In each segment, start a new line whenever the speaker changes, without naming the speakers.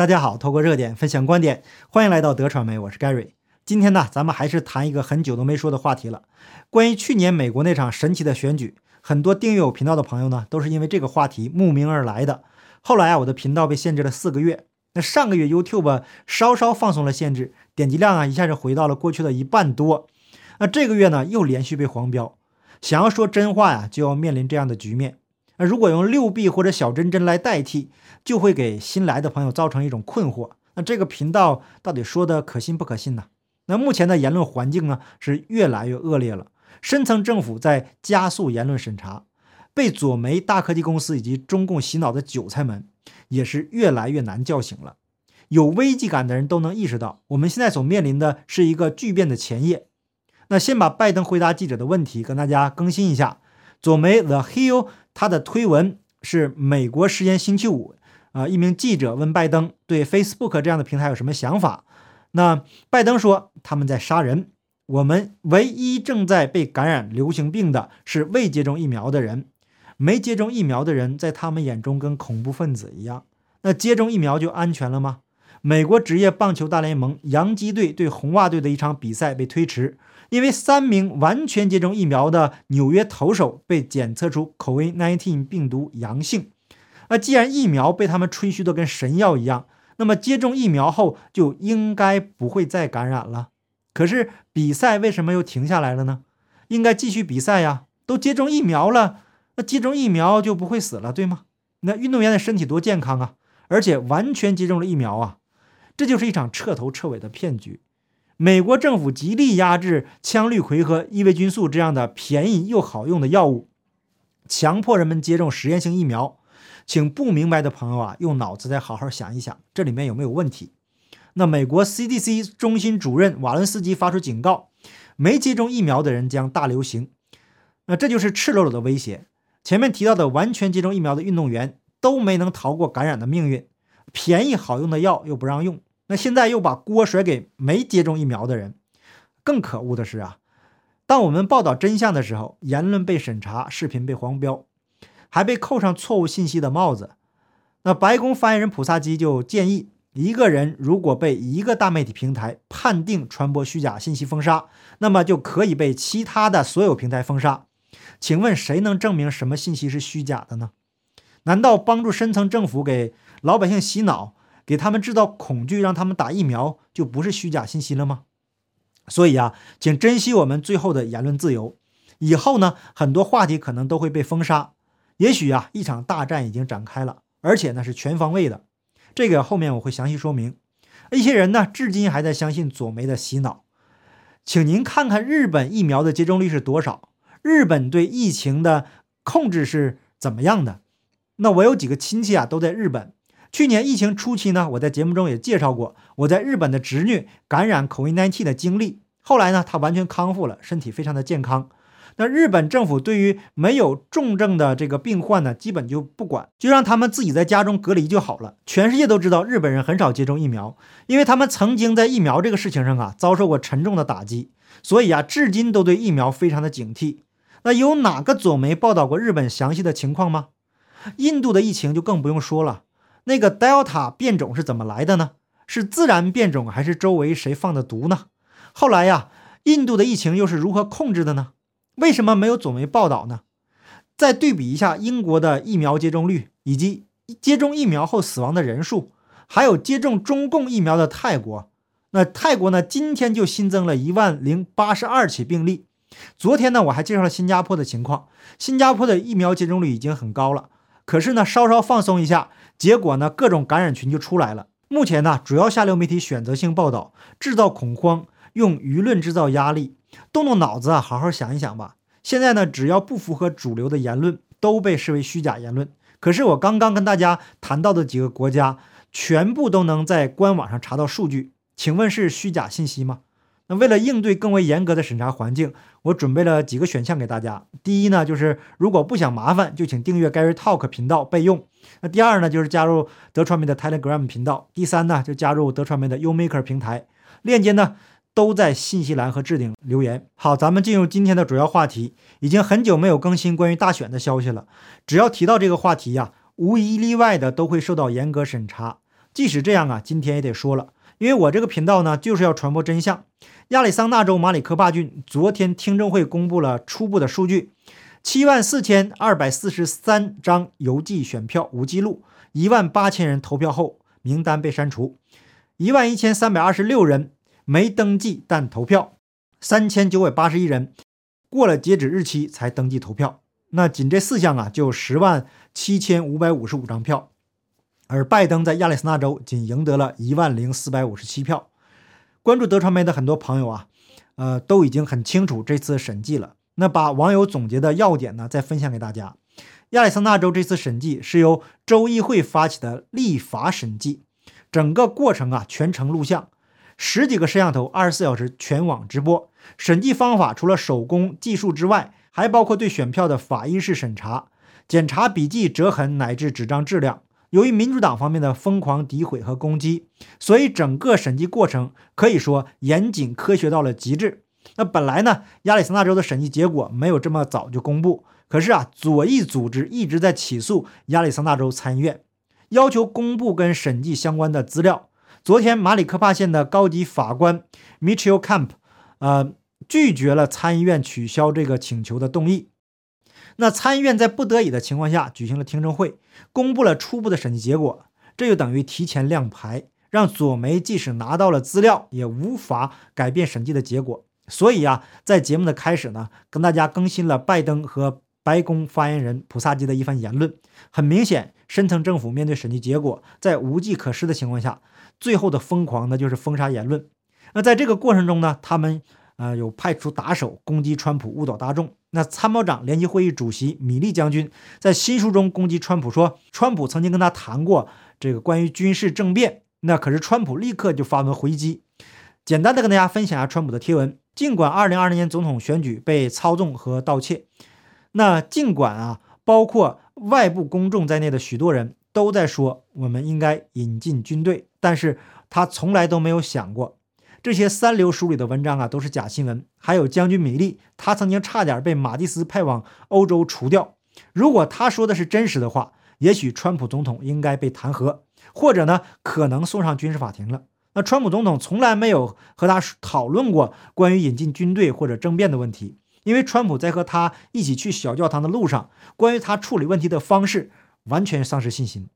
大家好，透过热点分享观点，欢迎来到德传媒，我是 Gary。今天呢，咱们还是谈一个很久都没说的话题了，关于去年美国那场神奇的选举。很多订阅我频道的朋友呢，都是因为这个话题慕名而来的。后来啊，我的频道被限制了四个月。那上个月 YouTube 稍稍放松了限制，点击量啊一下就回到了过去的一半多。那这个月呢，又连续被黄标。想要说真话呀，就要面临这样的局面。那如果用六 B 或者小真真来代替，就会给新来的朋友造成一种困惑。那这个频道到底说的可信不可信呢？那目前的言论环境呢，是越来越恶劣了。深层政府在加速言论审查，被左媒、大科技公司以及中共洗脑的韭菜们，也是越来越难叫醒了。有危机感的人都能意识到，我们现在所面临的是一个巨变的前夜。那先把拜登回答记者的问题跟大家更新一下。左媒 The Hill 他的推文是美国时间星期五，啊，一名记者问拜登对 Facebook 这样的平台有什么想法。那拜登说他们在杀人。我们唯一正在被感染流行病的是未接种疫苗的人，没接种疫苗的人在他们眼中跟恐怖分子一样。那接种疫苗就安全了吗？美国职业棒球大联盟洋基队对红袜队的一场比赛被推迟，因为三名完全接种疫苗的纽约投手被检测出 COVID-19 病毒阳性。那既然疫苗被他们吹嘘的跟神药一样，那么接种疫苗后就应该不会再感染了。可是比赛为什么又停下来了呢？应该继续比赛呀，都接种疫苗了，那接种疫苗就不会死了，对吗？那运动员的身体多健康啊，而且完全接种了疫苗啊，这就是一场彻头彻尾的骗局。美国政府极力压制羟氯喹和伊维菌素这样的便宜又好用的药物，强迫人们接种实验性疫苗。请不明白的朋友啊，用脑子再好好想一想，这里面有没有问题？那美国 CDC 中心主任瓦伦斯基发出警告，没接种疫苗的人将大流行。那这就是赤裸裸的威胁。前面提到的完全接种疫苗的运动员都没能逃过感染的命运，便宜好用的药又不让用，那现在又把锅甩给没接种疫苗的人。更可恶的是啊，当我们报道真相的时候，言论被审查，视频被黄标，还被扣上错误信息的帽子。那白宫发言人普萨基就建议。一个人如果被一个大媒体平台判定传播虚假信息封杀，那么就可以被其他的所有平台封杀。请问谁能证明什么信息是虚假的呢？难道帮助深层政府给老百姓洗脑，给他们制造恐惧，让他们打疫苗就不是虚假信息了吗？所以啊，请珍惜我们最后的言论自由。以后呢，很多话题可能都会被封杀。也许啊，一场大战已经展开了，而且呢是全方位的。这个后面我会详细说明。一些人呢，至今还在相信左媒的洗脑。请您看看日本疫苗的接种率是多少？日本对疫情的控制是怎么样的？那我有几个亲戚啊，都在日本。去年疫情初期呢，我在节目中也介绍过我在日本的侄女感染 COVID-19 的经历。后来呢，她完全康复了，身体非常的健康。那日本政府对于没有重症的这个病患呢，基本就不管，就让他们自己在家中隔离就好了。全世界都知道日本人很少接种疫苗，因为他们曾经在疫苗这个事情上啊遭受过沉重的打击，所以啊至今都对疫苗非常的警惕。那有哪个左媒报道过日本详细的情况吗？印度的疫情就更不用说了，那个 Delta 变种是怎么来的呢？是自然变种还是周围谁放的毒呢？后来呀，印度的疫情又是如何控制的呢？为什么没有左媒报道呢？再对比一下英国的疫苗接种率，以及接种疫苗后死亡的人数，还有接种中共疫苗的泰国，那泰国呢？今天就新增了一万零八十二起病例。昨天呢，我还介绍了新加坡的情况，新加坡的疫苗接种率已经很高了。可是呢，稍稍放松一下，结果呢，各种感染群就出来了。目前呢，主要下流媒体选择性报道，制造恐慌，用舆论制造压力。动动脑子啊，好好想一想吧。现在呢，只要不符合主流的言论，都被视为虚假言论。可是我刚刚跟大家谈到的几个国家，全部都能在官网上查到数据，请问是虚假信息吗？那为了应对更为严格的审查环境，我准备了几个选项给大家。第一呢，就是如果不想麻烦，就请订阅 Gary Talk 频道备用。那第二呢，就是加入德传媒的 Telegram 频道。第三呢，就加入德传媒的 Umaker 平台，链接呢。都在信息栏和置顶留言。好，咱们进入今天的主要话题。已经很久没有更新关于大选的消息了。只要提到这个话题呀，无一例外的都会受到严格审查。即使这样啊，今天也得说了，因为我这个频道呢就是要传播真相。亚利桑那州马里科帕郡昨天听证会公布了初步的数据：七万四千二百四十三张邮寄选票无记录，一万八千人投票后名单被删除，一万一千三百二十六人没登记但投票，三千九百八十一人过了截止日期才登记投票。那仅这四项啊，就十万七千五百五十五张票，而拜登在亚利桑那州仅赢得了一万零四百五十七票。关注德传媒的很多朋友啊，呃，都已经很清楚这次审计了。那把网友总结的要点呢，再分享给大家。亚利桑那州这次审计是由州议会发起的立法审计，整个过程啊全程录像，十几个摄像头，二十四小时全网直播。审计方法除了手工技术之外，还包括对选票的法医式审查、检查笔记折痕乃至纸张质量。由于民主党方面的疯狂诋毁和攻击，所以整个审计过程可以说严谨科学到了极致。那本来呢，亚利桑那州的审计结果没有这么早就公布，可是啊，左翼组织一直在起诉亚利桑那州参议院，要求公布跟审计相关的资料。昨天，马里科帕县的高级法官 Mitchell Camp，呃，拒绝了参议院取消这个请求的动议。那参议院在不得已的情况下举行了听证会，公布了初步的审计结果，这就等于提前亮牌，让左媒即使拿到了资料，也无法改变审计的结果。所以啊，在节目的开始呢，跟大家更新了拜登和白宫发言人普萨基的一番言论。很明显，深层政府面对审计结果在无计可施的情况下，最后的疯狂呢就是封杀言论。那在这个过程中呢，他们。啊，有派出打手攻击川普，误导大众。那参谋长联席会议主席米利将军在新书中攻击川普，说川普曾经跟他谈过这个关于军事政变。那可是川普立刻就发文回击。简单的跟大家分享一下川普的贴文。尽管2020年总统选举被操纵和盗窃，那尽管啊，包括外部公众在内的许多人都在说我们应该引进军队，但是他从来都没有想过。这些三流书里的文章啊，都是假新闻。还有将军米利，他曾经差点被马蒂斯派往欧洲除掉。如果他说的是真实的话，也许川普总统应该被弹劾，或者呢，可能送上军事法庭了。那川普总统从来没有和他讨论过关于引进军队或者政变的问题，因为川普在和他一起去小教堂的路上，关于他处理问题的方式，完全丧失信心。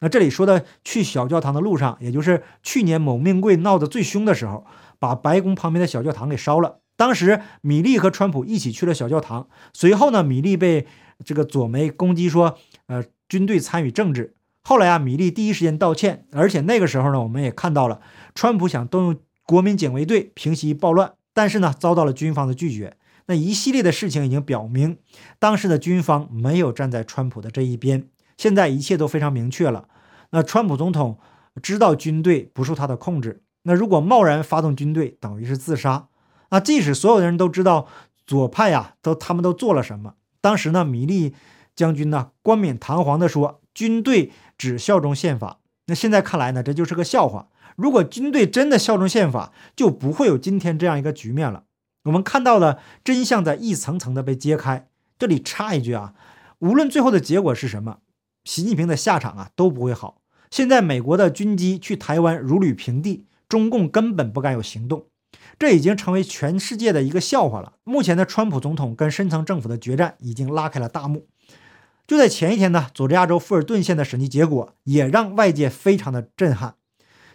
那这里说的去小教堂的路上，也就是去年某命贵闹得最凶的时候，把白宫旁边的小教堂给烧了。当时米利和川普一起去了小教堂。随后呢，米利被这个左媒攻击说，呃，军队参与政治。后来啊，米利第一时间道歉，而且那个时候呢，我们也看到了，川普想动用国民警卫队平息暴乱，但是呢，遭到了军方的拒绝。那一系列的事情已经表明，当时的军方没有站在川普的这一边。现在一切都非常明确了。那川普总统知道军队不受他的控制，那如果贸然发动军队，等于是自杀。那即使所有的人都知道左派呀，都他们都做了什么？当时呢，米利将军呢冠冕堂皇地说，军队只效忠宪法。那现在看来呢，这就是个笑话。如果军队真的效忠宪法，就不会有今天这样一个局面了。我们看到了真相在一层层的被揭开。这里插一句啊，无论最后的结果是什么。习近平的下场啊都不会好。现在美国的军机去台湾如履平地，中共根本不敢有行动，这已经成为全世界的一个笑话了。目前的川普总统跟深层政府的决战已经拉开了大幕。就在前一天呢，佐治亚州富尔顿县的审计结果也让外界非常的震撼。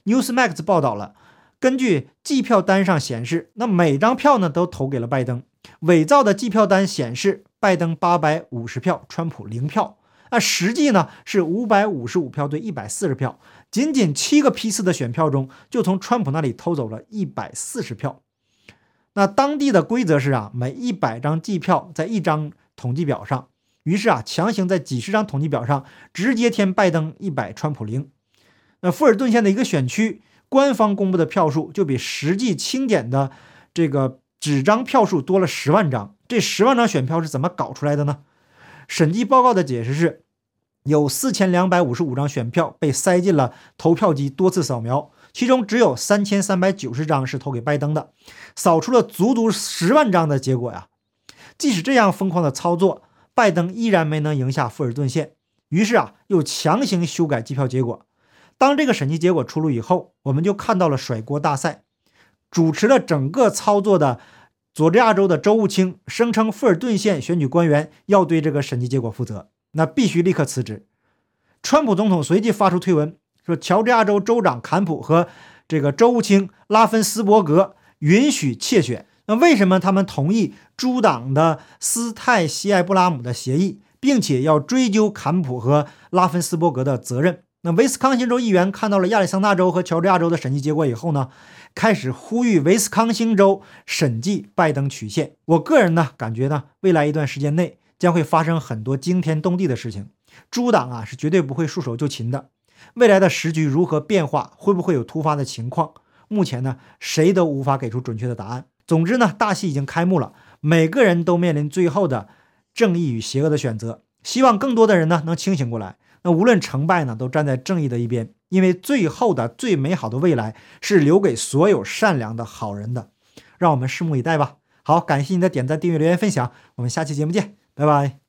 Newsmax 报道了，根据计票单上显示，那每张票呢都投给了拜登。伪造的计票单显示，拜登八百五十票，川普零票。那实际呢是五百五十五票对一百四十票，仅仅七个批次的选票中，就从川普那里偷走了一百四十票。那当地的规则是啊，每一百张计票在一张统计表上，于是啊，强行在几十张统计表上直接填拜登一百，川普零。那富尔顿县的一个选区，官方公布的票数就比实际清点的这个纸张票数多了十万张。这十万张选票是怎么搞出来的呢？审计报告的解释是，有四千两百五十五张选票被塞进了投票机多次扫描，其中只有三千三百九十张是投给拜登的，扫出了足足十万张的结果呀！即使这样疯狂的操作，拜登依然没能赢下富尔顿县，于是啊，又强行修改计票结果。当这个审计结果出炉以后，我们就看到了甩锅大赛，主持了整个操作的佐治亚州的州务卿声称，富尔顿县选举官员要对这个审计结果负责，那必须立刻辞职。川普总统随即发出推文说，乔治亚州州长坎普和这个州务卿拉芬斯伯格允许窃选。那为什么他们同意诸党的斯泰西埃布拉姆的协议，并且要追究坎普和拉芬斯伯格的责任？那威斯康星州议员看到了亚利桑那州和乔治亚州的审计结果以后呢，开始呼吁威斯康星州审计拜登曲线。我个人呢感觉呢，未来一段时间内将会发生很多惊天动地的事情。诸党啊是绝对不会束手就擒的。未来的时局如何变化，会不会有突发的情况？目前呢，谁都无法给出准确的答案。总之呢，大戏已经开幕了，每个人都面临最后的正义与邪恶的选择。希望更多的人呢能清醒过来。那无论成败呢，都站在正义的一边，因为最后的最美好的未来是留给所有善良的好人的。让我们拭目以待吧。好，感谢你的点赞、订阅、留言、分享，我们下期节目见，拜拜。